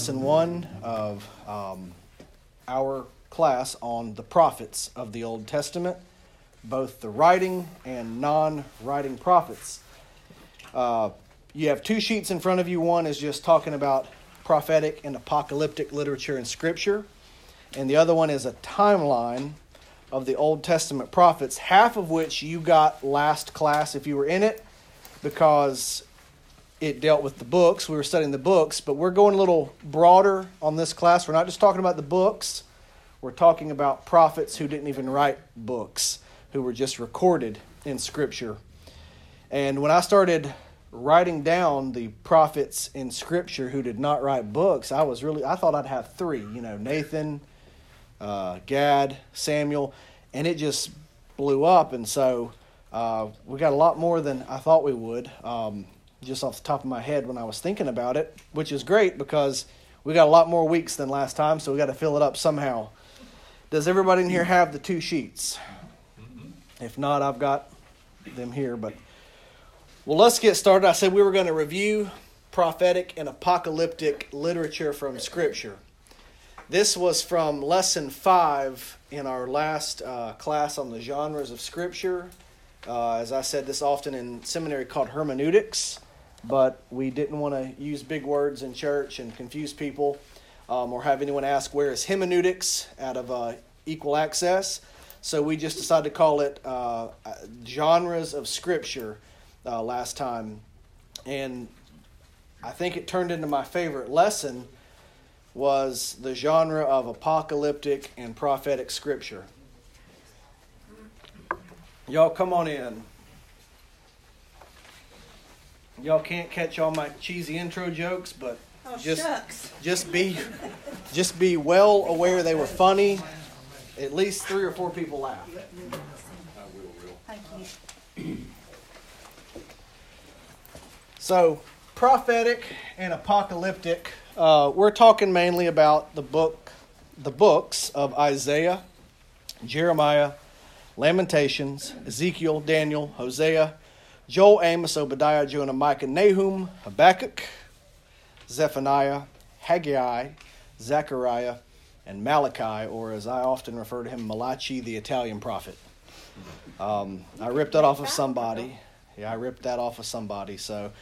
Lesson one of um, our class on the prophets of the Old Testament, both the writing and non writing prophets. Uh, you have two sheets in front of you. One is just talking about prophetic and apocalyptic literature in Scripture, and the other one is a timeline of the Old Testament prophets, half of which you got last class if you were in it, because it dealt with the books. We were studying the books, but we're going a little broader on this class. We're not just talking about the books, we're talking about prophets who didn't even write books, who were just recorded in Scripture. And when I started writing down the prophets in Scripture who did not write books, I was really, I thought I'd have three, you know, Nathan, uh, Gad, Samuel, and it just blew up. And so uh, we got a lot more than I thought we would. Um, just off the top of my head when I was thinking about it, which is great because we got a lot more weeks than last time, so we got to fill it up somehow. Does everybody in here have the two sheets? If not, I've got them here. But well, let's get started. I said we were going to review prophetic and apocalyptic literature from Scripture. This was from lesson five in our last uh, class on the genres of Scripture. Uh, as I said this often in seminary called hermeneutics but we didn't want to use big words in church and confuse people um, or have anyone ask where is hermeneutics out of uh, equal access. So we just decided to call it uh, genres of scripture uh, last time. And I think it turned into my favorite lesson was the genre of apocalyptic and prophetic scripture. Y'all come on in. Y'all can't catch all my cheesy intro jokes, but oh, just shucks. just be just be well aware they were funny. At least three or four people laughed. Thank you. So, prophetic and apocalyptic. Uh, we're talking mainly about the book, the books of Isaiah, Jeremiah, Lamentations, Ezekiel, Daniel, Hosea, Joel, Amos, Obadiah, Jonah, Micah, Nahum, Habakkuk, Zephaniah, Haggai, Zechariah, and Malachi, or as I often refer to him, Malachi, the Italian prophet. Um, I ripped that off of somebody. Yeah, I ripped that off of somebody. So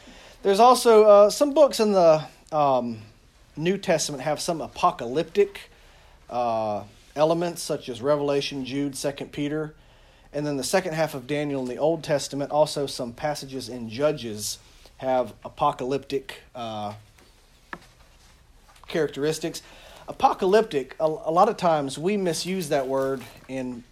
there's also uh, some books in the um, New Testament have some apocalyptic uh, elements, such as Revelation, Jude, Second Peter. And then the second half of Daniel in the Old Testament, also some passages in Judges have apocalyptic uh, characteristics. Apocalyptic, a, a lot of times we misuse that word in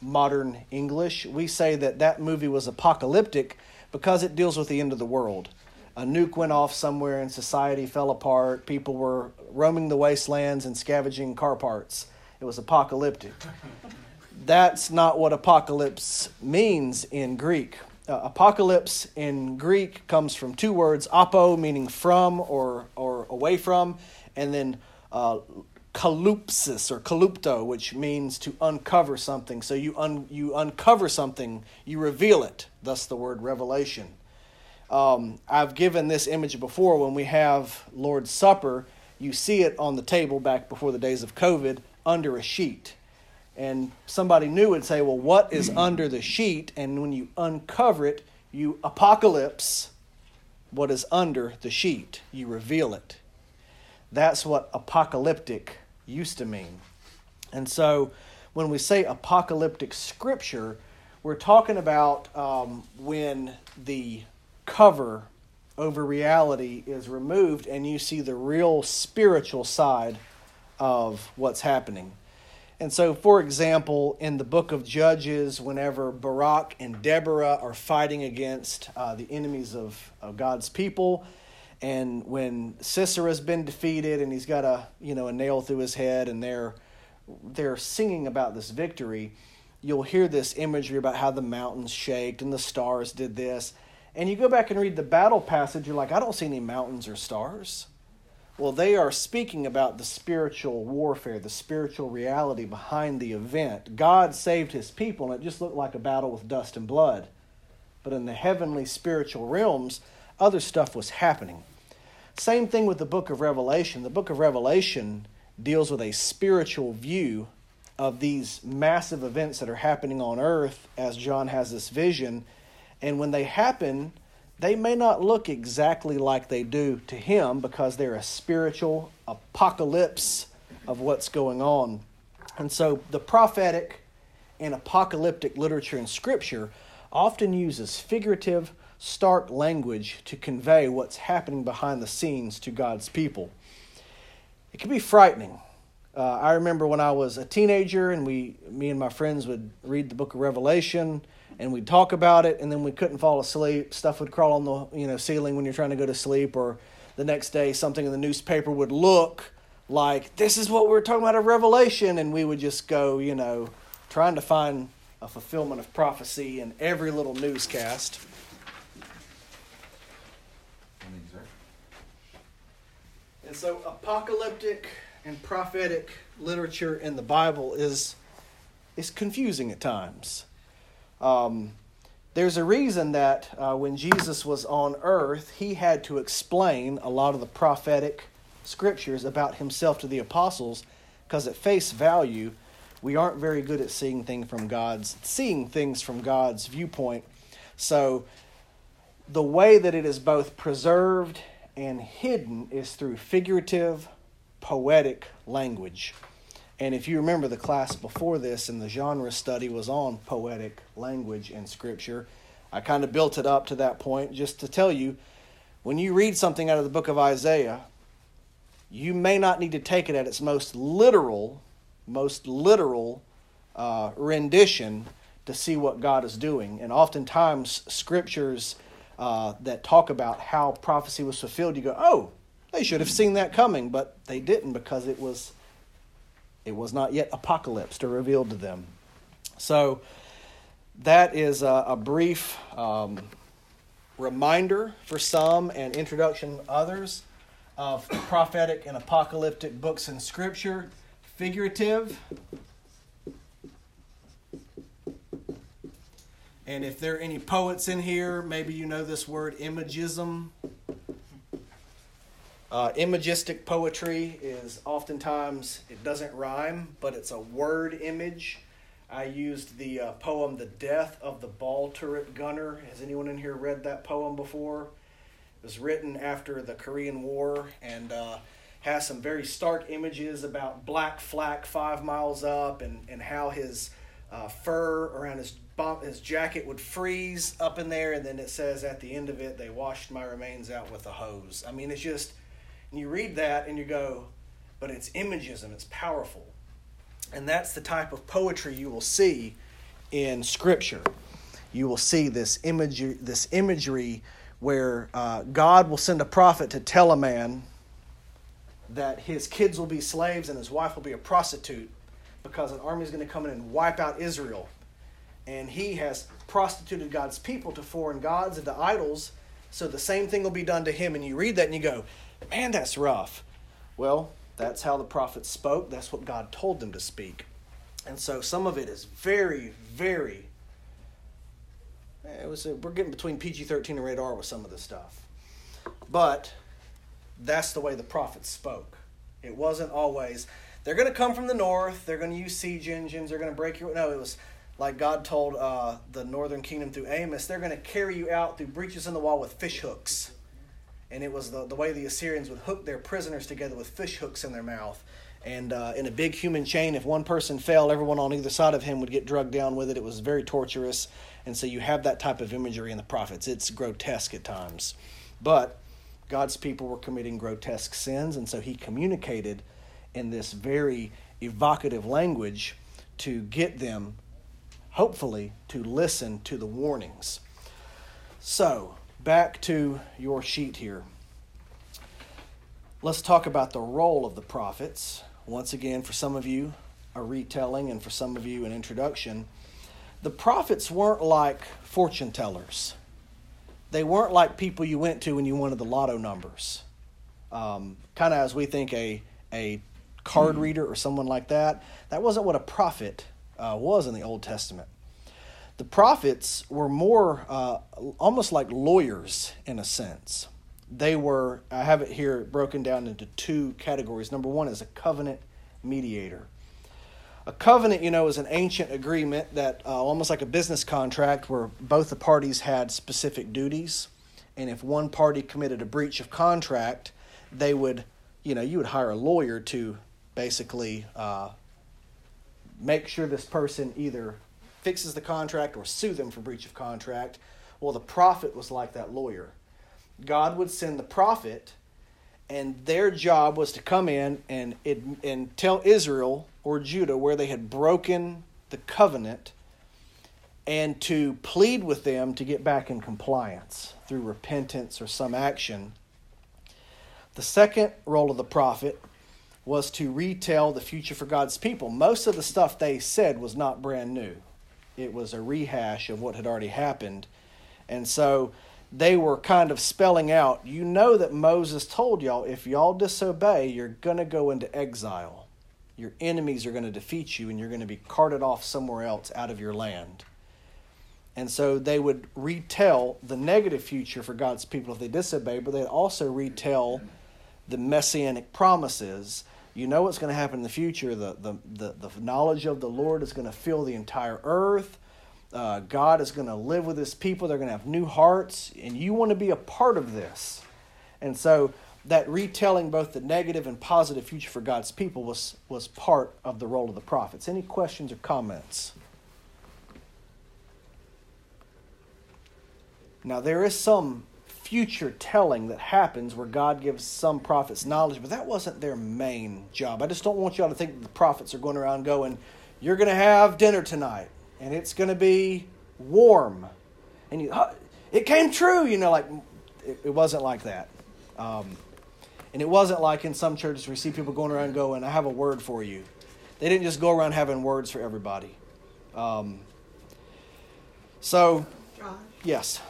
modern English. We say that that movie was apocalyptic because it deals with the end of the world. A nuke went off somewhere and society fell apart. People were roaming the wastelands and scavenging car parts. It was apocalyptic that's not what apocalypse means in Greek. Uh, apocalypse in Greek comes from two words, apo meaning from or, or away from, and then uh, kalupsis or kalupto, which means to uncover something. So you, un, you uncover something, you reveal it, thus the word revelation. Um, I've given this image before when we have Lord's Supper, you see it on the table back before the days of COVID under a sheet and somebody new would say, Well, what is under the sheet? And when you uncover it, you apocalypse what is under the sheet, you reveal it. That's what apocalyptic used to mean. And so when we say apocalyptic scripture, we're talking about um, when the cover over reality is removed and you see the real spiritual side of what's happening. And so, for example, in the book of Judges, whenever Barak and Deborah are fighting against uh, the enemies of, of God's people, and when Sisera's been defeated and he's got a you know a nail through his head, and they're they're singing about this victory, you'll hear this imagery about how the mountains shaked and the stars did this. And you go back and read the battle passage, you're like, I don't see any mountains or stars. Well, they are speaking about the spiritual warfare, the spiritual reality behind the event. God saved his people, and it just looked like a battle with dust and blood. But in the heavenly spiritual realms, other stuff was happening. Same thing with the book of Revelation. The book of Revelation deals with a spiritual view of these massive events that are happening on earth as John has this vision. And when they happen, they may not look exactly like they do to him because they're a spiritual apocalypse of what's going on. And so the prophetic and apocalyptic literature in Scripture often uses figurative, stark language to convey what's happening behind the scenes to God's people. It can be frightening. Uh, I remember when I was a teenager and we, me and my friends would read the book of Revelation and we'd talk about it and then we couldn't fall asleep. Stuff would crawl on the you know ceiling when you're trying to go to sleep or the next day something in the newspaper would look like this is what we are talking about of Revelation and we would just go, you know, trying to find a fulfillment of prophecy in every little newscast. And so, apocalyptic and prophetic literature in the Bible is is confusing at times. Um, there's a reason that uh, when Jesus was on earth, he had to explain a lot of the prophetic scriptures about himself to the apostles, because at face value, we aren't very good at seeing things from God's seeing things from God's viewpoint. So the way that it is both preserved and hidden is through figurative, poetic language. And if you remember the class before this and the genre study was on poetic language in scripture, I kind of built it up to that point just to tell you when you read something out of the book of Isaiah, you may not need to take it at its most literal most literal uh, rendition to see what God is doing. And oftentimes, scriptures uh, that talk about how prophecy was fulfilled, you go, oh, they should have seen that coming, but they didn't because it was it was not yet apocalypsed or revealed to them. So that is a, a brief um, reminder for some and introduction to others of prophetic and apocalyptic books in Scripture figurative. And if there are any poets in here, maybe you know this word imagism. Uh, imagistic poetry is oftentimes, it doesn't rhyme, but it's a word image. I used the uh, poem The Death of the Ball Turret Gunner. Has anyone in here read that poem before? It was written after the Korean War, and uh, has some very stark images about black flak five miles up and, and how his uh, fur around his his jacket would freeze up in there. And then it says at the end of it, they washed my remains out with a hose. I mean, it's just, and you read that and you go, but it's imagism, it's powerful. And that's the type of poetry you will see in Scripture. You will see this imagery, this imagery where uh, God will send a prophet to tell a man that his kids will be slaves and his wife will be a prostitute because an army is going to come in and wipe out Israel. And he has prostituted God's people to foreign gods and to idols, so the same thing will be done to him. And you read that and you go, man, that's rough. Well, that's how the prophets spoke. That's what God told them to speak. And so some of it is very, very. It was a, we're getting between PG thirteen and rated R with some of this stuff, but that's the way the prophets spoke. It wasn't always, they're going to come from the north, they're going to use siege engines, they're going to break your. No, it was like God told uh, the northern kingdom through Amos, they're going to carry you out through breaches in the wall with fish hooks. And it was the, the way the Assyrians would hook their prisoners together with fish hooks in their mouth. And uh, in a big human chain, if one person fell, everyone on either side of him would get drugged down with it. It was very torturous. And so you have that type of imagery in the prophets. It's grotesque at times. But God's people were committing grotesque sins, and so he communicated in this very evocative language to get them, hopefully, to listen to the warnings. So, back to your sheet here. Let's talk about the role of the prophets. Once again, for some of you, a retelling, and for some of you, an introduction. The prophets weren't like fortune tellers they weren't like people you went to when you wanted the lotto numbers. Um, kind of as we think a a card hmm. reader or someone like that. That wasn't what a prophet uh, was in the Old Testament. The prophets were more uh, almost like lawyers in a sense. they were, I have it here broken down into two categories. Number one is a covenant mediator. A covenant, you know, is an ancient agreement that uh, almost like a business contract where both the parties had specific duties. And if one party committed a breach of contract, they would, you know, you would hire a lawyer to basically uh, make sure this person either fixes the contract or sue them for breach of contract. Well, the prophet was like that lawyer. God would send the prophet, and their job was to come in and, and tell Israel or Judah where they had broken the covenant and to plead with them to get back in compliance through repentance or some action. The second role of the prophet was to retell the future for God's people. Most of the stuff they said was not brand new, it was a rehash of what had already happened. And so they were kind of spelling out you know that Moses told y'all if y'all disobey, you're going to go into exile your enemies are going to defeat you and you're going to be carted off somewhere else out of your land. And so they would retell the negative future for God's people if they disobey, but they'd also retell the messianic promises. You know what's going to happen in the future. The, the, the, the knowledge of the Lord is going to fill the entire earth. Uh, God is going to live with his people. They're going to have new hearts, and you want to be a part of this. And so that retelling both the negative and positive future for God's people was, was part of the role of the prophets. Any questions or comments? Now, there is some future telling that happens where God gives some prophets knowledge, but that wasn't their main job. I just don't want y'all to think that the prophets are going around going, You're going to have dinner tonight, and it's going to be warm. And you, it came true, you know, like it, it wasn't like that. Um, and it wasn't like in some churches where you see people going around going, I have a word for you. They didn't just go around having words for everybody. Um, so, Josh? Yes.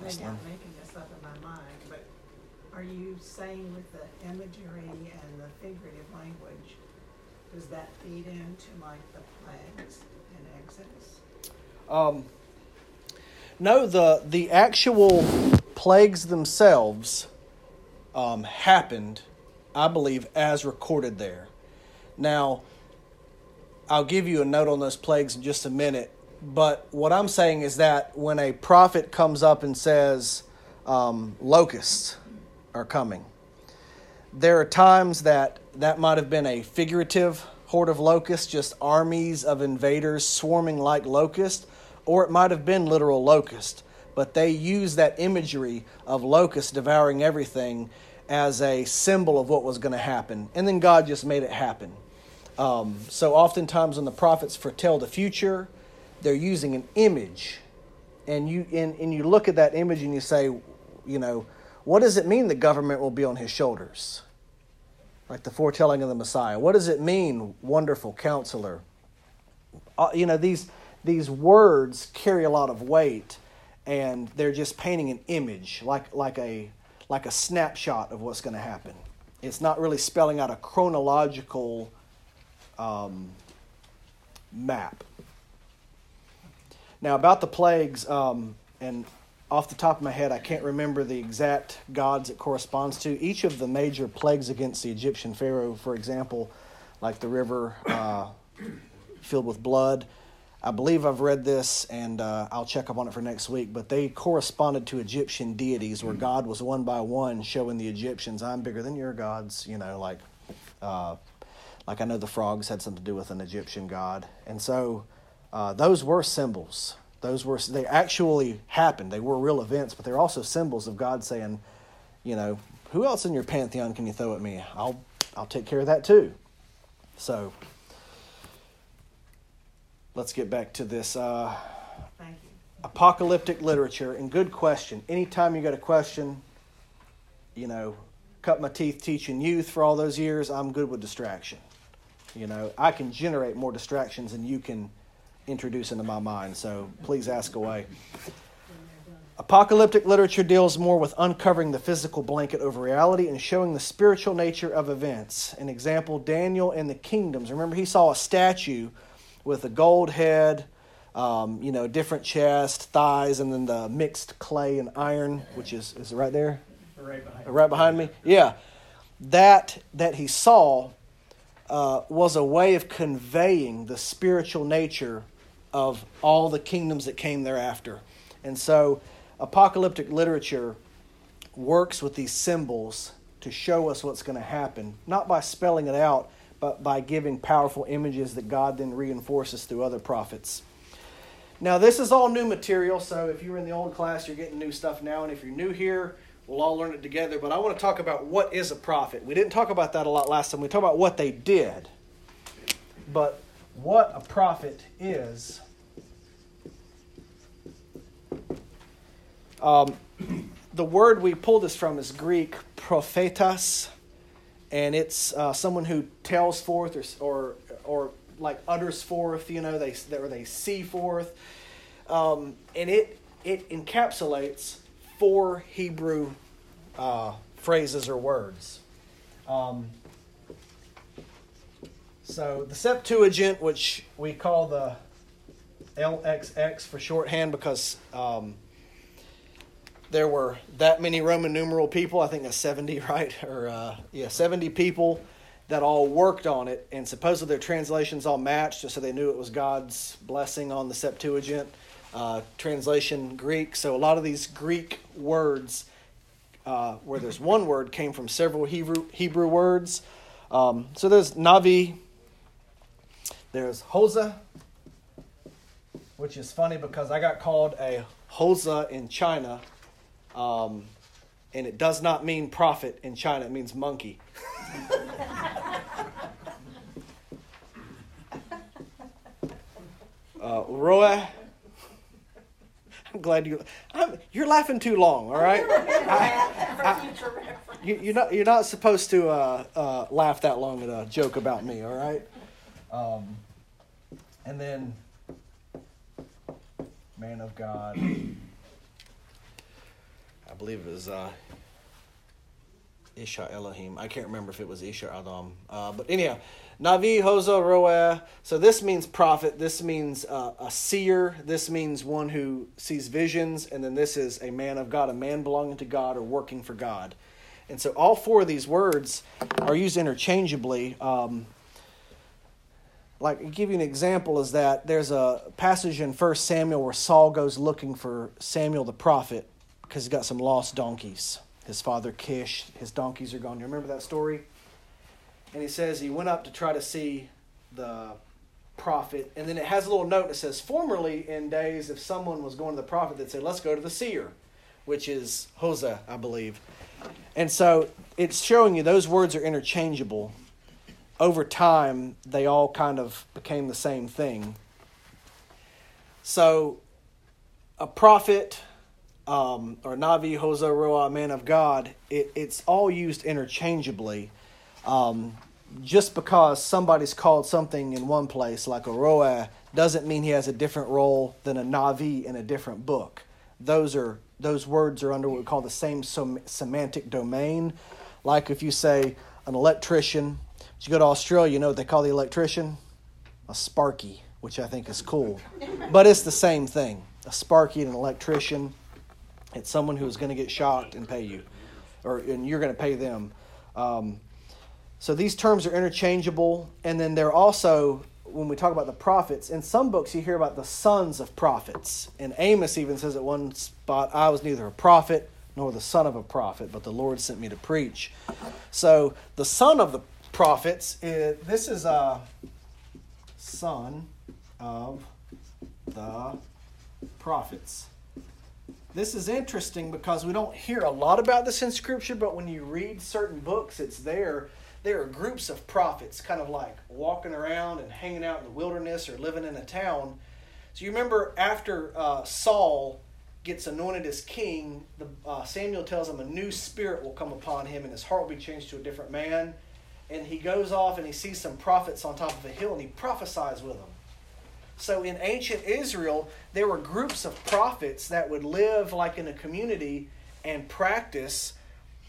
Maybe I'm making this up in my mind, but are you saying with the imagery and the figurative language, does that feed into like the plagues in Exodus? Um, no, the the actual plagues themselves um, happened, I believe, as recorded there. Now, I'll give you a note on those plagues in just a minute, but what I'm saying is that when a prophet comes up and says, um, locusts are coming, there are times that that might have been a figurative horde of locusts, just armies of invaders swarming like locusts, or it might have been literal locusts but they use that imagery of locusts devouring everything as a symbol of what was going to happen. And then God just made it happen. Um, so oftentimes when the prophets foretell the future, they're using an image. And you, and, and you look at that image and you say, you know, what does it mean the government will be on his shoulders? Like the foretelling of the Messiah. What does it mean, wonderful counselor? Uh, you know, these, these words carry a lot of weight and they're just painting an image like like a like a snapshot of what's going to happen it's not really spelling out a chronological um, map now about the plagues um, and off the top of my head i can't remember the exact gods it corresponds to each of the major plagues against the egyptian pharaoh for example like the river uh, filled with blood I believe I've read this, and uh, I'll check up on it for next week. But they corresponded to Egyptian deities, where God was one by one showing the Egyptians, "I'm bigger than your gods." You know, like, uh, like I know the frogs had something to do with an Egyptian god, and so uh, those were symbols. Those were they actually happened. They were real events, but they're also symbols of God saying, you know, who else in your pantheon can you throw at me? I'll I'll take care of that too. So let's get back to this uh, apocalyptic literature. And good question. Anytime you got a question, you know, cut my teeth teaching youth for all those years, I'm good with distraction. You know, I can generate more distractions than you can introduce into my mind. So please ask away. Apocalyptic literature deals more with uncovering the physical blanket over reality and showing the spiritual nature of events. An example Daniel and the kingdoms. Remember, he saw a statue with a gold head, um, you know, different chest, thighs, and then the mixed clay and iron, which is is right there. Right behind. right behind me. Yeah, that that he saw uh, was a way of conveying the spiritual nature of all the kingdoms that came thereafter, and so apocalyptic literature works with these symbols to show us what's going to happen, not by spelling it out, but by giving powerful images that God then reinforces through other prophets. Now, this is all new material, so if you were in the old class, you're getting new stuff now, and if you're new here, we'll all learn it together. But I want to talk about what is a prophet. We didn't talk about that a lot last time. We talked about what they did. But what a prophet is. Um, the word we pull this from is Greek prophetas, and it's uh, someone who tells forth or, or, or like utters forth, you know, they, or they see forth. Um, and it, it encapsulates four Hebrew uh, phrases or words. Um, so the Septuagint, which we call the LXX for shorthand because um, there were that many Roman numeral people, I think a 70, right? Or, uh, yeah, 70 people that all worked on it, and supposedly their translations all matched, so they knew it was God's blessing on the Septuagint. Uh, translation Greek, so a lot of these Greek words, uh, where there's one word, came from several Hebrew Hebrew words. Um, so there's Navi, there's Hosa, which is funny because I got called a Hosa in China, um, and it does not mean prophet in China, it means monkey. uh, Roa. I'm glad you. I'm, you're laughing too long. All right. I, you, you're not. You're not supposed to uh, uh, laugh that long at a joke about me. All right. Um, and then, man of God. I believe it was uh, Isha Elohim. I can't remember if it was Isha Adam. Uh, but anyhow, Navi Hosa Roeh. So this means prophet. This means uh, a seer. This means one who sees visions. And then this is a man of God, a man belonging to God or working for God. And so all four of these words are used interchangeably. Um, like, I'll give you an example is that there's a passage in First Samuel where Saul goes looking for Samuel the prophet because he's got some lost donkeys. His father Kish, his donkeys are gone. You remember that story? And he says he went up to try to see the prophet. And then it has a little note that says, Formerly in days, if someone was going to the prophet, they'd say, Let's go to the seer, which is Hosea, I believe. And so it's showing you those words are interchangeable. Over time, they all kind of became the same thing. So a prophet um, or Navi, Hosea, Roa, man of God, it, it's all used interchangeably. Um, just because somebody's called something in one place, like a Roa, doesn't mean he has a different role than a Navi in a different book. Those are those words are under what we call the same semantic domain. Like if you say an electrician, you go to Australia, you know what they call the electrician? A sparky, which I think is cool. but it's the same thing. A sparky and an electrician. It's someone who is going to get shocked and pay you, or and you're going to pay them. Um, so these terms are interchangeable, and then they're also when we talk about the prophets. In some books, you hear about the sons of prophets, and Amos even says at one spot, "I was neither a prophet nor the son of a prophet, but the Lord sent me to preach." So the son of the prophets is this is a son of the prophets. This is interesting because we don't hear a lot about this in Scripture, but when you read certain books, it's there. There are groups of prophets kind of like walking around and hanging out in the wilderness or living in a town. So you remember after uh, Saul gets anointed as king, the, uh, Samuel tells him a new spirit will come upon him and his heart will be changed to a different man. And he goes off and he sees some prophets on top of a hill and he prophesies with them. So in ancient Israel, there were groups of prophets that would live like in a community and practice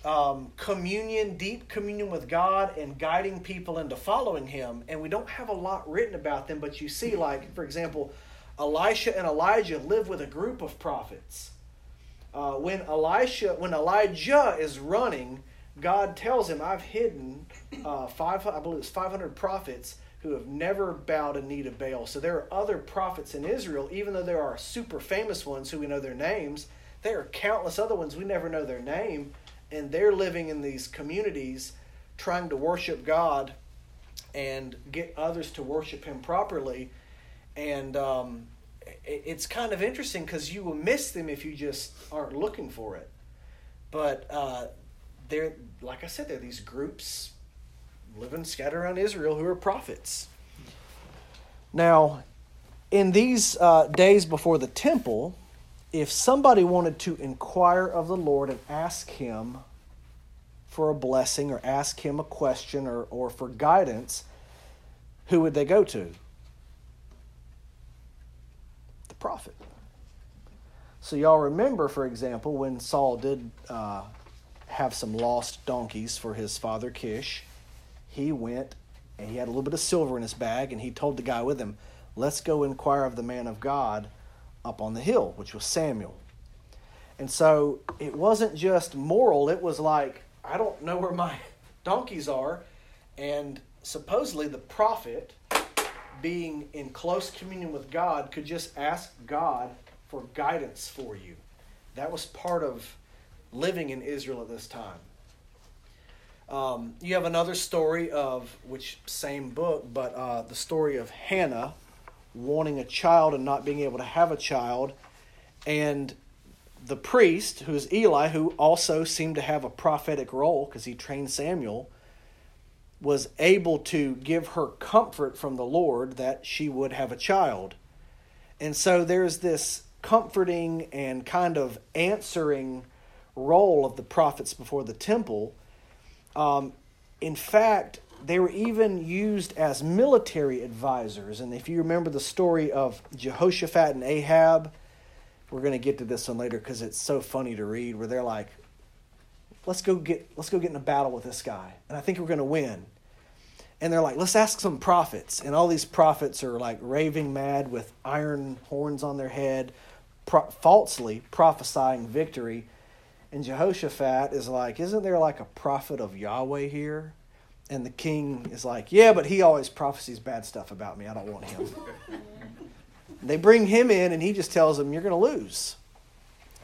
um, communion, deep communion with God, and guiding people into following Him. And we don't have a lot written about them, but you see, like, for example, Elisha and Elijah live with a group of prophets. Uh, when Elisha, when Elijah is running, God tells him, "I've hidden uh, five, I believe it's five hundred prophets who have never bowed a knee to Baal." So there are other prophets in Israel, even though there are super famous ones who we know their names. There are countless other ones we never know their name, and they're living in these communities, trying to worship God and get others to worship Him properly. And um, it's kind of interesting because you will miss them if you just aren't looking for it. But uh, they're, like I said, they're these groups living scattered around Israel who are prophets. Now, in these uh, days before the temple, if somebody wanted to inquire of the Lord and ask Him for a blessing or ask Him a question or, or for guidance, who would they go to? The prophet. So, y'all remember, for example, when Saul did uh, have some lost donkeys for his father Kish, he went and he had a little bit of silver in his bag, and he told the guy with him, Let's go inquire of the man of God up on the hill, which was Samuel. And so it wasn't just moral, it was like, I don't know where my donkeys are. And supposedly the prophet, being in close communion with God, could just ask God for guidance for you. That was part of living in Israel at this time. Um, you have another story of which same book, but uh, the story of Hannah wanting a child and not being able to have a child, and the priest, who is Eli, who also seemed to have a prophetic role because he trained Samuel, was able to give her comfort from the Lord that she would have a child. And so there's this comforting and kind of answering role of the prophets before the temple. Um, in fact, they were even used as military advisors. And if you remember the story of Jehoshaphat and Ahab, we're going to get to this one later because it's so funny to read. Where they're like, "Let's go get let's go get in a battle with this guy, and I think we're going to win." And they're like, "Let's ask some prophets." And all these prophets are like raving mad with iron horns on their head, pro- falsely prophesying victory. And Jehoshaphat is like, Isn't there like a prophet of Yahweh here? And the king is like, Yeah, but he always prophesies bad stuff about me. I don't want him. they bring him in, and he just tells them, You're going to lose.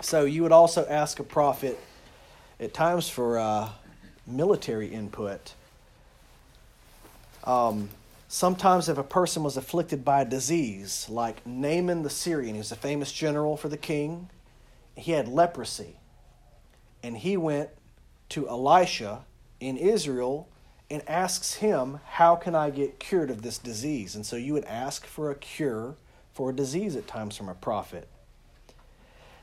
So you would also ask a prophet at times for uh, military input. Um, sometimes, if a person was afflicted by a disease, like Naaman the Syrian, he was a famous general for the king, he had leprosy. And he went to Elisha in Israel and asks him, How can I get cured of this disease? And so you would ask for a cure for a disease at times from a prophet.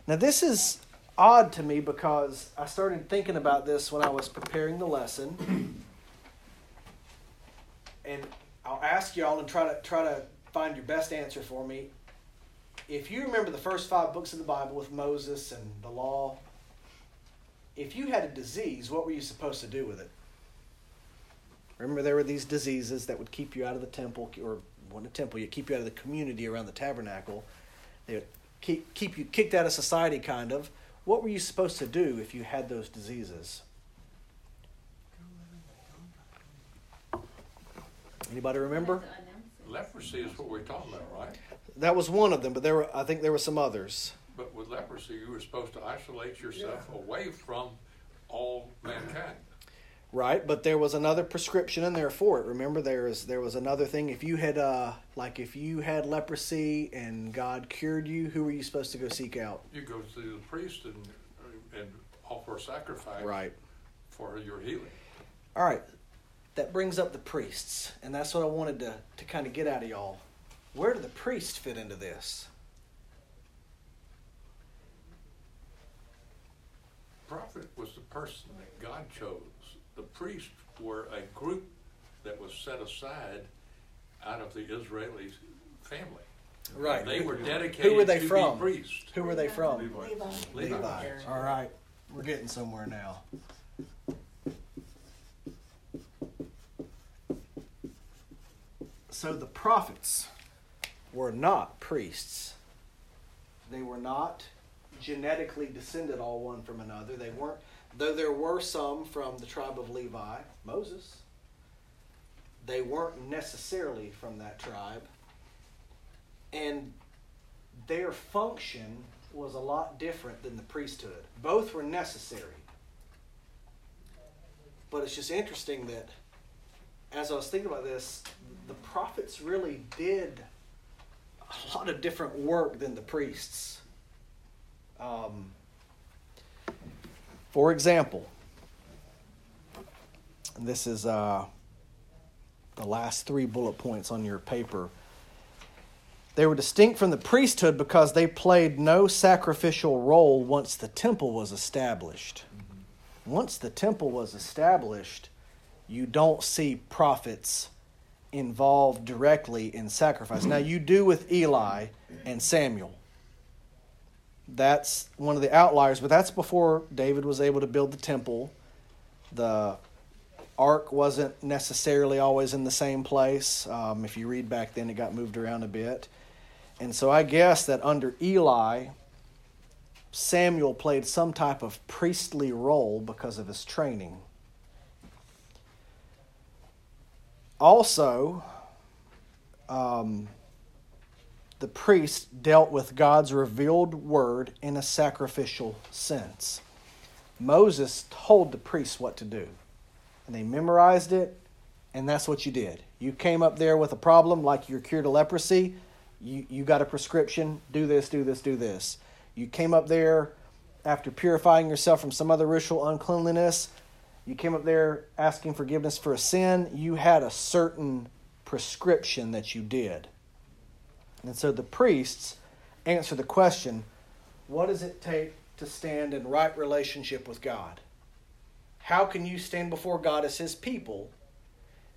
Now, this is odd to me because I started thinking about this when I was preparing the lesson. and I'll ask y'all and try to try to find your best answer for me. If you remember the first five books of the Bible with Moses and the law, if you had a disease, what were you supposed to do with it? Remember, there were these diseases that would keep you out of the temple, or when the temple, you keep you out of the community around the tabernacle. They would keep keep you kicked out of society, kind of. What were you supposed to do if you had those diseases? Anybody remember? Leprosy is what we're talking about, right? That was one of them, but there were I think there were some others. But with leprosy, you were supposed to isolate yourself yeah. away from all mankind. Right, but there was another prescription in there for it. Remember, there was there was another thing. If you had uh, like if you had leprosy and God cured you, who were you supposed to go seek out? You go to the priest and and offer a sacrifice. Right. For your healing. All right, that brings up the priests, and that's what I wanted to to kind of get out of y'all. Where do the priests fit into this? Prophet was the person that God chose the priests were a group that was set aside out of the Israeli family. Right. They were dedicated Who were they to from? be priests. Who were they from? Levi. Levi. All right. We're getting somewhere now. So the prophets were not priests. They were not genetically descended all one from another. They weren't, though there were some from the tribe of Levi, Moses, they weren't necessarily from that tribe. And their function was a lot different than the priesthood. Both were necessary. But it's just interesting that as I was thinking about this, the prophets really did a lot of different work than the priests. Um, for example, this is uh, the last three bullet points on your paper. They were distinct from the priesthood because they played no sacrificial role once the temple was established. Mm-hmm. Once the temple was established, you don't see prophets involved directly in sacrifice. Now, you do with Eli and Samuel. That's one of the outliers, but that's before David was able to build the temple. The ark wasn't necessarily always in the same place. Um, if you read back then, it got moved around a bit. And so I guess that under Eli, Samuel played some type of priestly role because of his training. Also, um, the priest dealt with God's revealed word in a sacrificial sense. Moses told the priests what to do, and they memorized it, and that's what you did. You came up there with a problem, like you're cured of leprosy, you, you got a prescription, do this, do this, do this. You came up there after purifying yourself from some other ritual uncleanliness, you came up there asking forgiveness for a sin, you had a certain prescription that you did. And so the priests answer the question what does it take to stand in right relationship with God? How can you stand before God as His people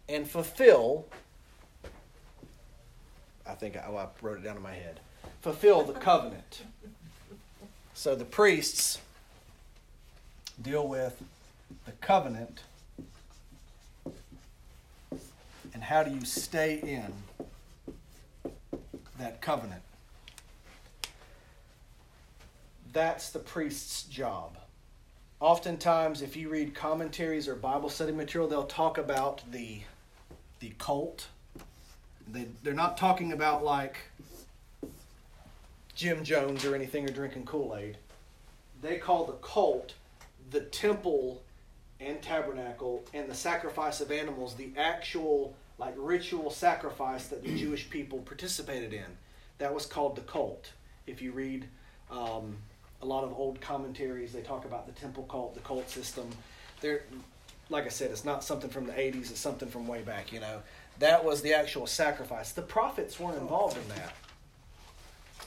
and fulfill? I think I, oh, I wrote it down in my head. Fulfill the covenant. So the priests deal with the covenant and how do you stay in that covenant? That's the priest's job. Oftentimes, if you read commentaries or Bible study material, they'll talk about the the cult. They, they're not talking about like Jim Jones or anything or drinking Kool Aid. They call the cult the temple and tabernacle and the sacrifice of animals the actual like ritual sacrifice that the Jewish people participated in. That was called the cult. If you read um, a lot of old commentaries, they talk about the temple cult, the cult system. There, like I said, it's not something from the '80s; it's something from way back. You know, that was the actual sacrifice. The prophets weren't involved in that.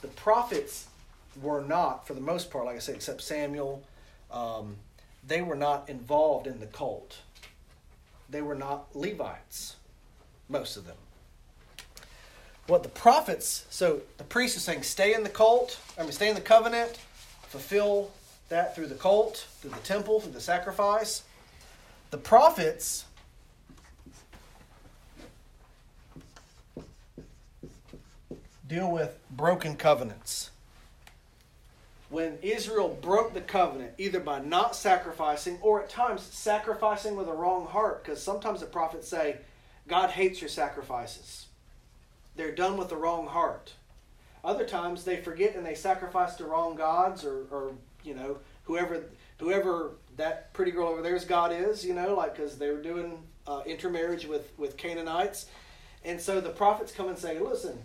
The prophets were not, for the most part, like I said, except Samuel. Um, they were not involved in the cult. They were not Levites, most of them. What the prophets, so the priest is saying, stay in the cult, I mean, stay in the covenant, fulfill that through the cult, through the temple, through the sacrifice. The prophets deal with broken covenants when Israel broke the covenant, either by not sacrificing or at times sacrificing with a wrong heart, because sometimes the prophets say, God hates your sacrifices. They're done with the wrong heart. Other times they forget and they sacrifice to wrong gods or, or you know, whoever whoever that pretty girl over there's God is, you know, like because they were doing uh, intermarriage with, with Canaanites. And so the prophets come and say, listen,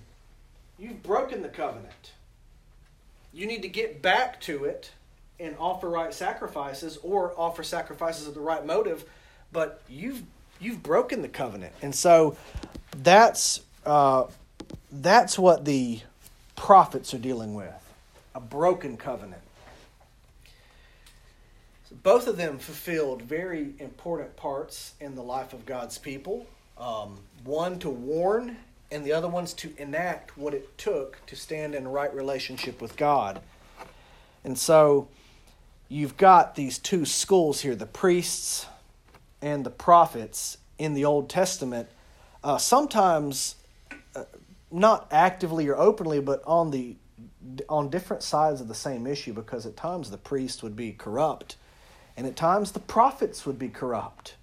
you've broken the covenant you need to get back to it and offer right sacrifices or offer sacrifices of the right motive but you've you've broken the covenant. And so that's uh, that's what the prophets are dealing with a broken covenant. So both of them fulfilled very important parts in the life of god's people. Um, one to warn and the other one's to enact what it took to stand in right relationship with God. And so you've got these two schools here the priests and the prophets in the Old Testament, uh, sometimes uh, not actively or openly, but on the on different sides of the same issue because at times the priest would be corrupt and at times the prophets would be corrupt.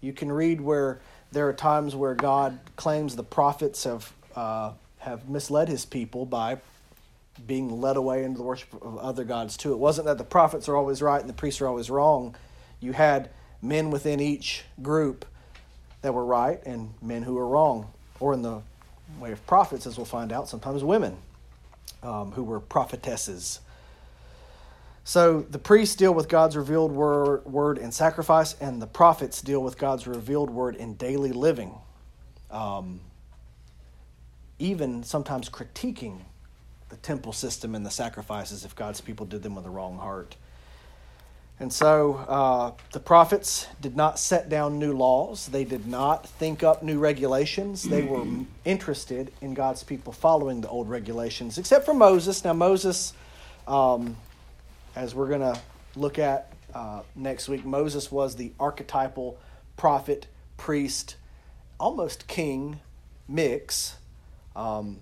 You can read where there are times where God claims the prophets have uh, have misled his people by being led away into the worship of other gods too. It wasn't that the prophets are always right and the priests are always wrong. You had men within each group that were right and men who were wrong. Or in the way of prophets, as we'll find out, sometimes women um, who were prophetesses. So the priests deal with God's revealed word, in sacrifice, and the prophets deal with God's revealed word in daily living. Um, even sometimes critiquing the temple system and the sacrifices if God's people did them with a wrong heart. And so uh, the prophets did not set down new laws. They did not think up new regulations. They were interested in God's people following the old regulations, except for Moses. Now, Moses, um, as we're going to look at uh, next week, Moses was the archetypal prophet, priest, almost king mix. Um,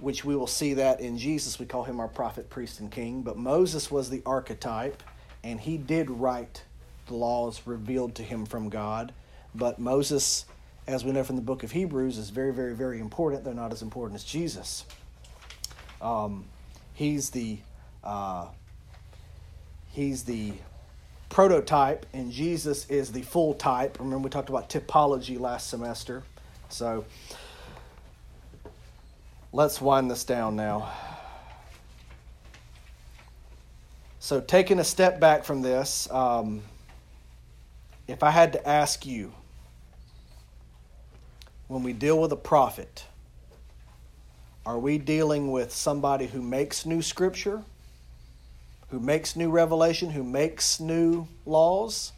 which we will see that in Jesus. We call him our prophet, priest, and king. But Moses was the archetype, and he did write the laws revealed to him from God. But Moses, as we know from the book of Hebrews, is very, very, very important. They're not as important as Jesus. Um, he's the uh, he's the prototype, and Jesus is the full type. Remember, we talked about typology last semester. So let's wind this down now. So, taking a step back from this, um, if I had to ask you, when we deal with a prophet, are we dealing with somebody who makes new scripture, who makes new revelation, who makes new laws?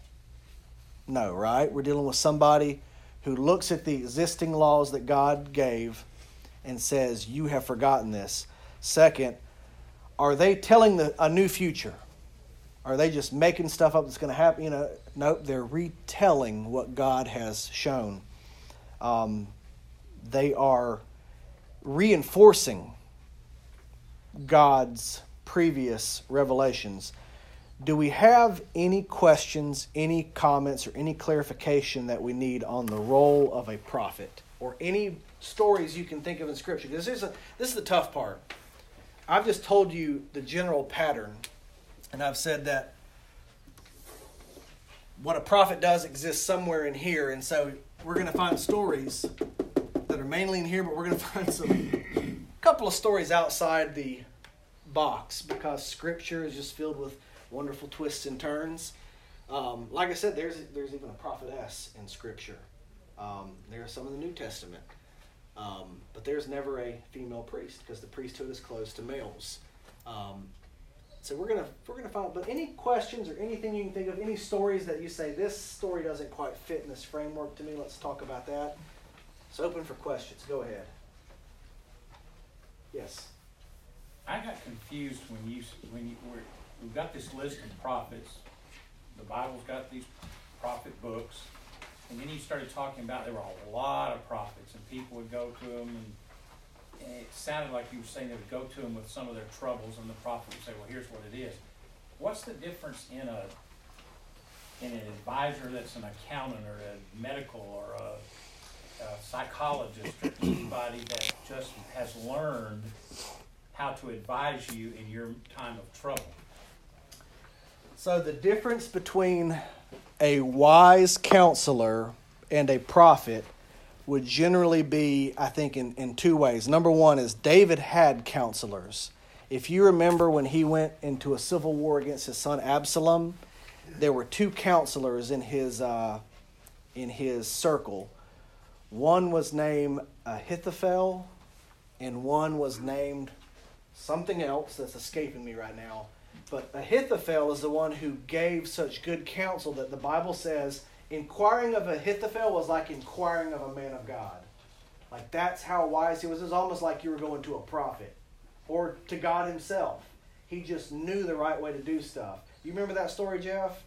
No, right? We're dealing with somebody who looks at the existing laws that God gave and says, You have forgotten this. Second, are they telling the, a new future? Are they just making stuff up that's going to happen? You know, nope, they're retelling what God has shown. Um, they are reinforcing God's previous revelations. Do we have any questions, any comments, or any clarification that we need on the role of a prophet? Or any stories you can think of in Scripture. This is, a, this is the tough part. I've just told you the general pattern, and I've said that what a prophet does exists somewhere in here, and so we're going to find stories that are mainly in here, but we're going to find some couple of stories outside the box because Scripture is just filled with wonderful twists and turns. Um, like I said, there's there's even a prophetess in Scripture. Um, there's some in the New Testament. Um, but there's never a female priest because the priesthood is closed to males. Um, so we're gonna we're gonna find. But any questions or anything you can think of, any stories that you say this story doesn't quite fit in this framework to me, let's talk about that. It's open for questions. Go ahead. Yes. I got confused when you when you were we've got this list of prophets. The Bible's got these prophet books and then you started talking about there were a lot of prophets, and people would go to them, and, and it sounded like you were saying they would go to them with some of their troubles, and the prophet would say, "Well, here's what it is." What's the difference in a in an advisor that's an accountant or a medical or a, a psychologist or anybody that just has learned how to advise you in your time of trouble? So the difference between a wise counselor and a prophet would generally be, I think, in, in two ways. Number one is David had counselors. If you remember when he went into a civil war against his son Absalom, there were two counselors in his, uh, in his circle. One was named Ahithophel, and one was named something else that's escaping me right now. But Ahithophel is the one who gave such good counsel that the Bible says inquiring of Ahithophel was like inquiring of a man of God. Like that's how wise he was. It was almost like you were going to a prophet or to God himself. He just knew the right way to do stuff. You remember that story, Jeff?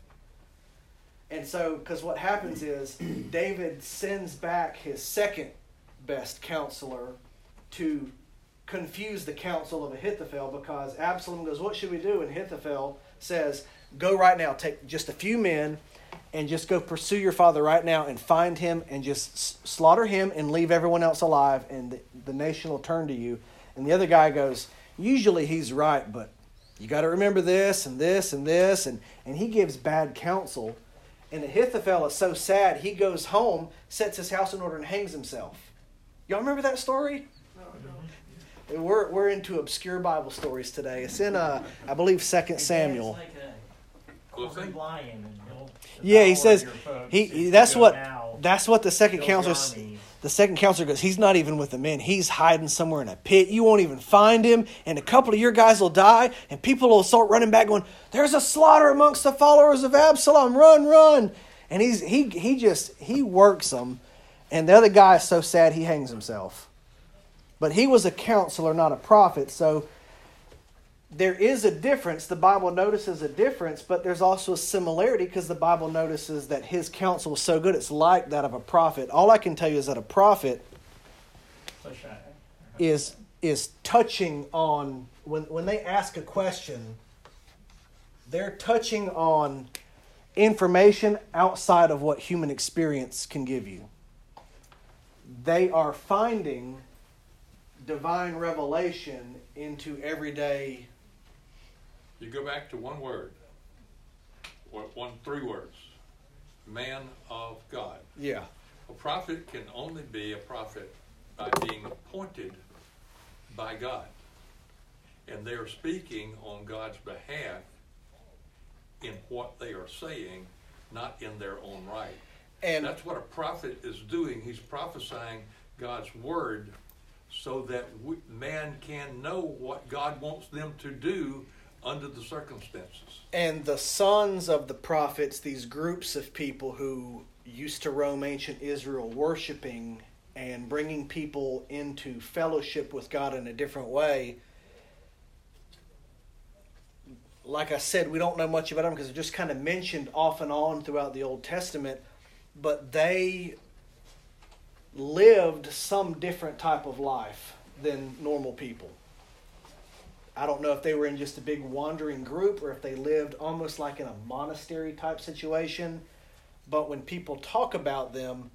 And so, because what happens is David sends back his second best counselor to confuse the counsel of Ahithophel because Absalom goes, What should we do? And Ahithophel says, Go right now, take just a few men and just go pursue your father right now and find him and just slaughter him and leave everyone else alive, and the, the nation will turn to you. And the other guy goes, Usually he's right, but you got to remember this and this and this. And, and he gives bad counsel. And Ahithophel is so sad, he goes home, sets his house in order, and hangs himself. Y'all remember that story? We're, we're into obscure Bible stories today. It's in, uh, I believe, Second Samuel. Like a Was cornered he? lion Yeah, he says he. he- That's what. That's what the second build counselor. The second counselor goes. He's not even with the men. He's hiding somewhere in a pit. You won't even find him, and a couple of your guys will die, and people will start running back, going, "There's a slaughter amongst the followers of Absalom! Run, run!" And he's he he just he works them, and the other guy is so sad he hangs himself. But he was a counselor, not a prophet, so there is a difference. The Bible notices a difference, but there's also a similarity because the Bible notices that his counsel is so good it's like that of a prophet. All I can tell you is that a prophet is is touching on when when they ask a question, they're touching on information outside of what human experience can give you. They are finding divine revelation into everyday You go back to one word, or one, three words, man of God. yeah. A prophet can only be a prophet by being appointed by God. And they are speaking on God's behalf in what they are saying, not in their own right. And That's what a prophet is doing. He's prophesying God's word so that we, man can know what God wants them to do under the circumstances. and the sons of the prophets, these groups of people who used to roam ancient Israel worshiping and bringing people into fellowship with God in a different way. Like I said, we don't know much about them because they're just kind of mentioned off and on throughout the Old Testament, but they lived some different type of life than normal people. I don't know if they were in just a big wandering group or if they lived almost like in a monastery type situation. But when people talk about them,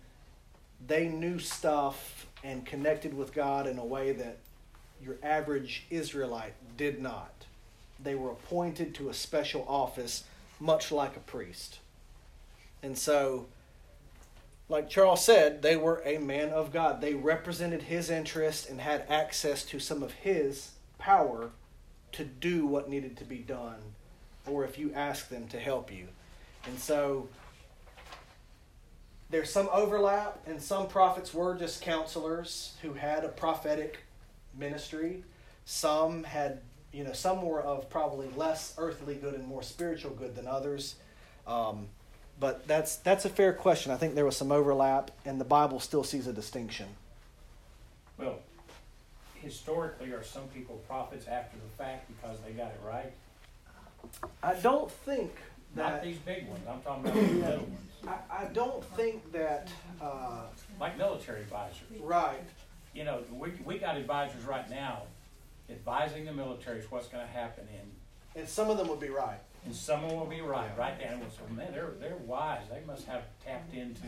they knew stuff and connected with God in a way that your average Israelite did not. They were appointed to a special office, much like a priest. And so, like Charles said, they were a man of God. They represented his interest and had access to some of his power to do what needed to be done, or if you ask them to help you. And so there's some overlap, and some prophets were just counselors who had a prophetic ministry. Some had, you know, some were of probably less earthly good and more spiritual good than others. Um, but that's that's a fair question. I think there was some overlap, and the Bible still sees a distinction. Well, historically, are some people prophets after the fact because they got it right? I don't think Not that these big ones, I'm talking about the little ones, I, I don't think that uh, like military advisors. right. You know, we, we got advisors right now advising the military is what's gonna happen and, And some of them would be right. And someone will be right, right so, man, they're, they're wise, they must have tapped into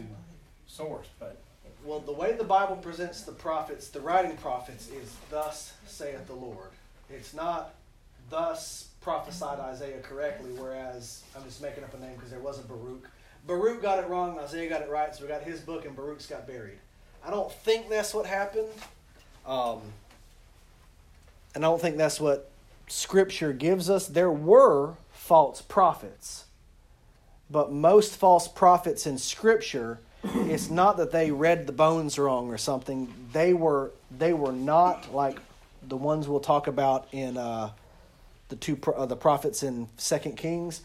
source, but Well, the way the Bible presents the prophets, the writing prophets, is thus saith the Lord. It's not thus prophesied Isaiah correctly, whereas I'm just making up a name because there was a Baruch. Baruch got it wrong, Isaiah got it right, so we got his book and Baruch's got buried. I don't think that's what happened. Um, and I don't think that's what Scripture gives us. There were false prophets. But most false prophets in Scripture, it's not that they read the bones wrong or something. They were they were not like the ones we'll talk about in uh, the two pro- uh, the prophets in Second Kings.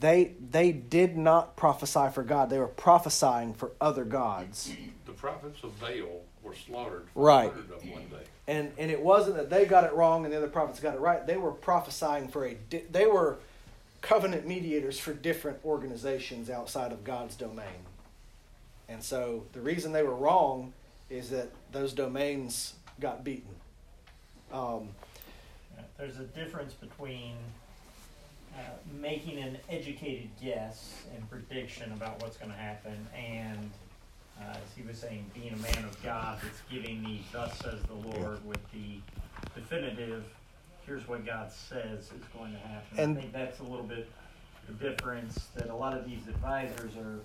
They they did not prophesy for God. They were prophesying for other gods. The prophets of Baal were slaughtered, Right. of one day. and and it wasn't that they got it wrong and the other prophets got it right. They were prophesying for a di- they were covenant mediators for different organizations outside of God's domain. And so the reason they were wrong is that those domains got beaten. Um, There's a difference between uh, making an educated guess and prediction about what's going to happen, and uh, as he was saying, being a man of God that's giving the "Thus says the Lord" with the definitive. Here's what God says is going to happen. And- I think that's a little bit the difference that a lot of these advisors are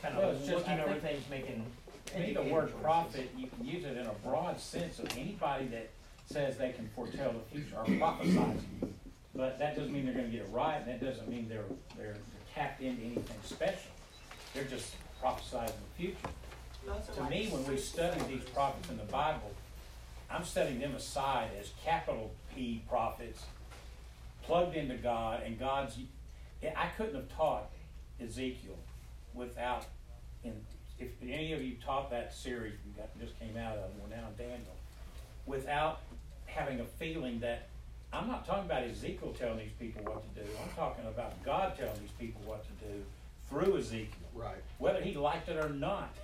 kind of it's just- looking I over think- things, making. To me, the word prophet, you can use it in a broad sense of anybody that says they can foretell the future or prophesize. But that doesn't mean they're gonna get it right, and that doesn't mean they're, they're tapped into anything special. They're just prophesizing the future. To me, when we study these prophets in the Bible, I'm setting them aside as capital Prophets, plugged into God, and God's. I couldn't have taught Ezekiel without, in, if any of you taught that series we got just came out of, we're now in Daniel, without having a feeling that I'm not talking about Ezekiel telling these people what to do. I'm talking about God telling these people what to do through Ezekiel, right. whether he liked it or not.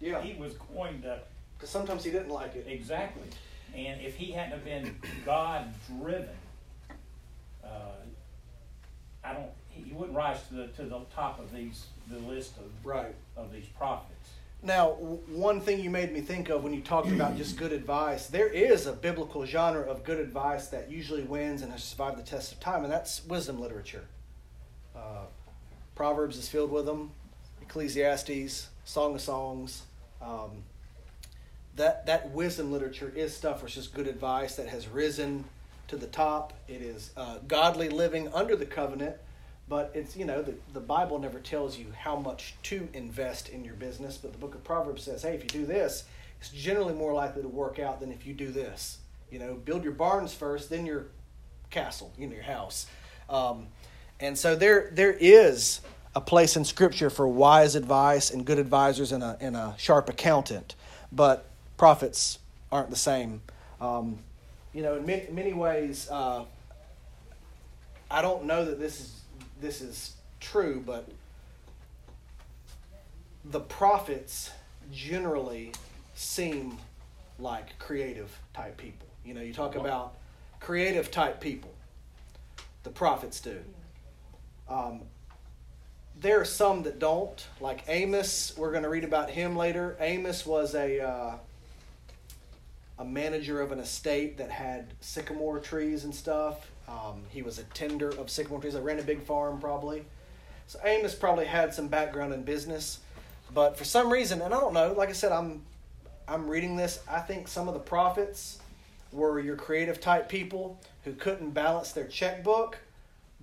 Yeah. He was going to Because sometimes he didn't like it. exactly, and if he hadn't have been God driven, uh, I don't. He wouldn't rise to the to the top of these the list of Right. of these prophets. Now, one thing you made me think of when you talked about just good advice, there is a biblical genre of good advice that usually wins and has survived the test of time, and that's wisdom literature. Uh, Proverbs is filled with them, Ecclesiastes, Song of Songs. Um, that that wisdom literature is stuff it's just good advice that has risen to the top. It is uh, godly living under the covenant, but it's you know the the Bible never tells you how much to invest in your business. But the Book of Proverbs says, hey, if you do this, it's generally more likely to work out than if you do this. You know, build your barns first, then your castle, you know, your house. Um, and so there there is a place in Scripture for wise advice and good advisors and a and a sharp accountant, but prophets aren't the same. Um, you know, in many, many ways, uh, I don't know that this is this is true, but the prophets generally seem like creative type people. You know, you talk about creative type people. The prophets do. Um, there are some that don't, like Amos. We're going to read about him later. Amos was a uh, a manager of an estate that had sycamore trees and stuff. Um, he was a tender of sycamore trees. I ran a big farm, probably. So Amos probably had some background in business, but for some reason, and I don't know. Like I said, I'm I'm reading this. I think some of the prophets were your creative type people who couldn't balance their checkbook,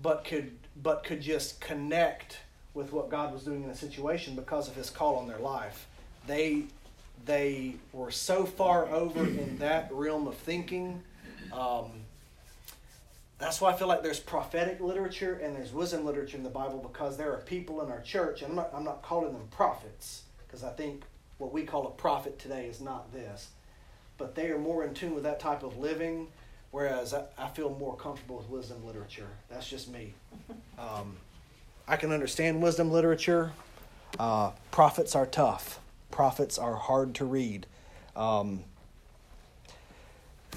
but could but could just connect with what God was doing in a situation because of His call on their life. They they were so far over in that realm of thinking. Um, that's why I feel like there's prophetic literature and there's wisdom literature in the Bible because there are people in our church, and I'm not, I'm not calling them prophets because I think what we call a prophet today is not this, but they are more in tune with that type of living, whereas I, I feel more comfortable with wisdom literature. That's just me. Um, I can understand wisdom literature. Uh, prophets are tough. Prophets are hard to read. Um,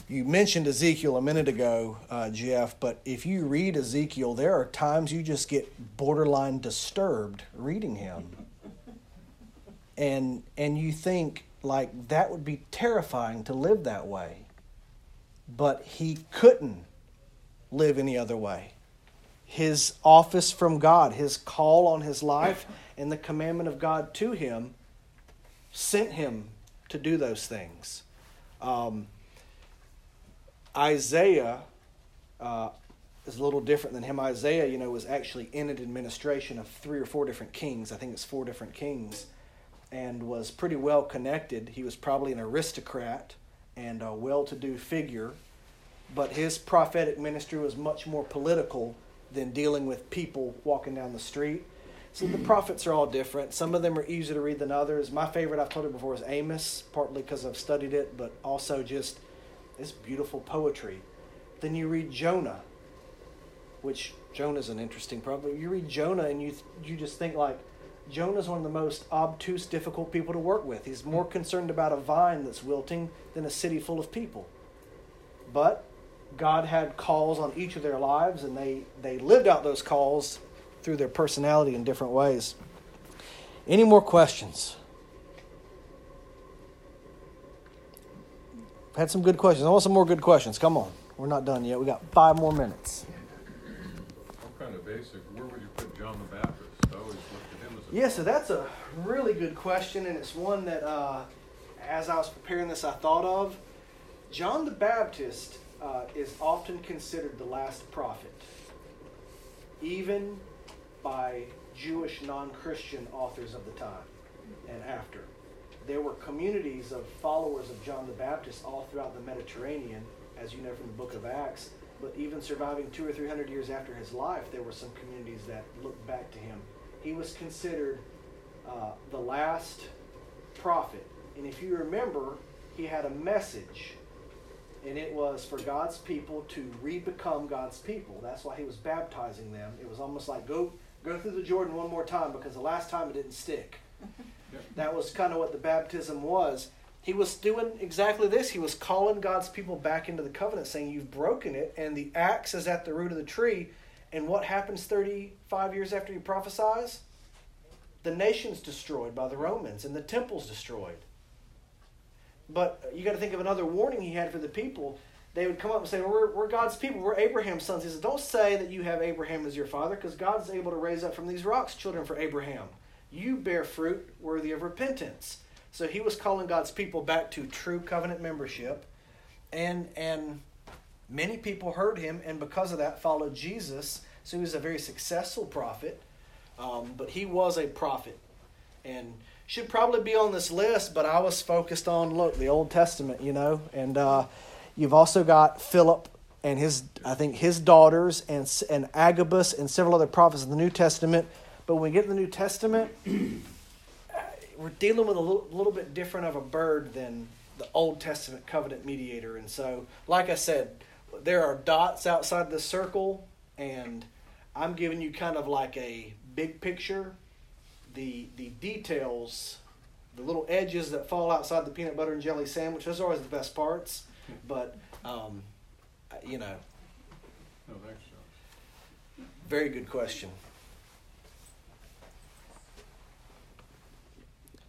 you mentioned Ezekiel a minute ago, uh, Jeff, but if you read Ezekiel, there are times you just get borderline disturbed reading him. And and you think like that would be terrifying to live that way. But he couldn't live any other way. His office from God, his call on his life, and the commandment of God to him sent him to do those things. Um, Isaiah uh, is a little different than him. Isaiah, you know, was actually in an administration of three or four different kings. I think it's four different kings, and was pretty well connected. He was probably an aristocrat and a well-to-do figure, but his prophetic ministry was much more political than dealing with people walking down the street. So the prophets are all different. Some of them are easier to read than others. My favorite, I've told you before, is Amos, partly because I've studied it, but also just it's beautiful poetry. Then you read Jonah, which Jonah's an interesting problem. You read Jonah and you you just think like Jonah's one of the most obtuse, difficult people to work with. He's more concerned about a vine that's wilting than a city full of people. but God had calls on each of their lives, and they, they lived out those calls through their personality in different ways. Any more questions? Had some good questions. I want some more good questions. Come on. We're not done yet. We got five more minutes. I'm kind of basic. Where would you put John the Baptist? I always looked at him as a. Yeah, so that's a really good question, and it's one that, uh, as I was preparing this, I thought of. John the Baptist uh, is often considered the last prophet, even by Jewish non Christian authors of the time and after. There were communities of followers of John the Baptist all throughout the Mediterranean, as you know from the book of Acts. But even surviving two or three hundred years after his life, there were some communities that looked back to him. He was considered uh, the last prophet. And if you remember, he had a message, and it was for God's people to re-become God's people. That's why he was baptizing them. It was almost like go go through the Jordan one more time because the last time it didn't stick. That was kind of what the baptism was. He was doing exactly this. He was calling God's people back into the covenant, saying, You've broken it, and the axe is at the root of the tree. And what happens 35 years after he prophesies? The nation's destroyed by the Romans, and the temple's destroyed. But you got to think of another warning he had for the people. They would come up and say, we're, we're God's people. We're Abraham's sons. He says, Don't say that you have Abraham as your father, because God's able to raise up from these rocks children for Abraham. You bear fruit worthy of repentance. So he was calling God's people back to true covenant membership. And, and many people heard him, and because of that, followed Jesus. So he was a very successful prophet. Um, but he was a prophet. And should probably be on this list, but I was focused on look the Old Testament, you know, and uh, you've also got Philip and his I think his daughters and and Agabus and several other prophets in the New Testament. But when we get in the New Testament, we're dealing with a little, little bit different of a bird than the Old Testament covenant mediator, and so like I said, there are dots outside the circle, and I'm giving you kind of like a big picture the the details, the little edges that fall outside the peanut butter and jelly sandwich. Those are always the best parts. But um, you know, No, thanks, John. very good question.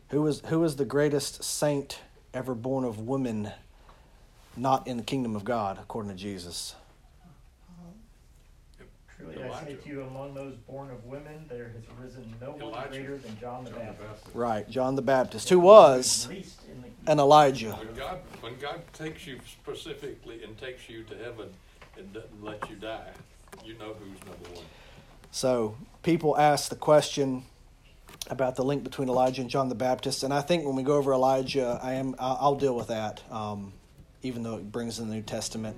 Who is who is the greatest saint ever born of woman, not in the kingdom of God, according to Jesus? Truly I say Elijah. to you, among those born of women, there has risen no one Elijah. greater than John the John the Baptist. Baptist. Right, John the Baptist, who was Least in the an Elijah. When God, when God takes you specifically and takes you to heaven and doesn't let you die, you know who's number one. So people ask the question about the link between Elijah and John the Baptist, and I think when we go over Elijah, I am I'll I'll deal with that, um, even though it brings in the New Testament.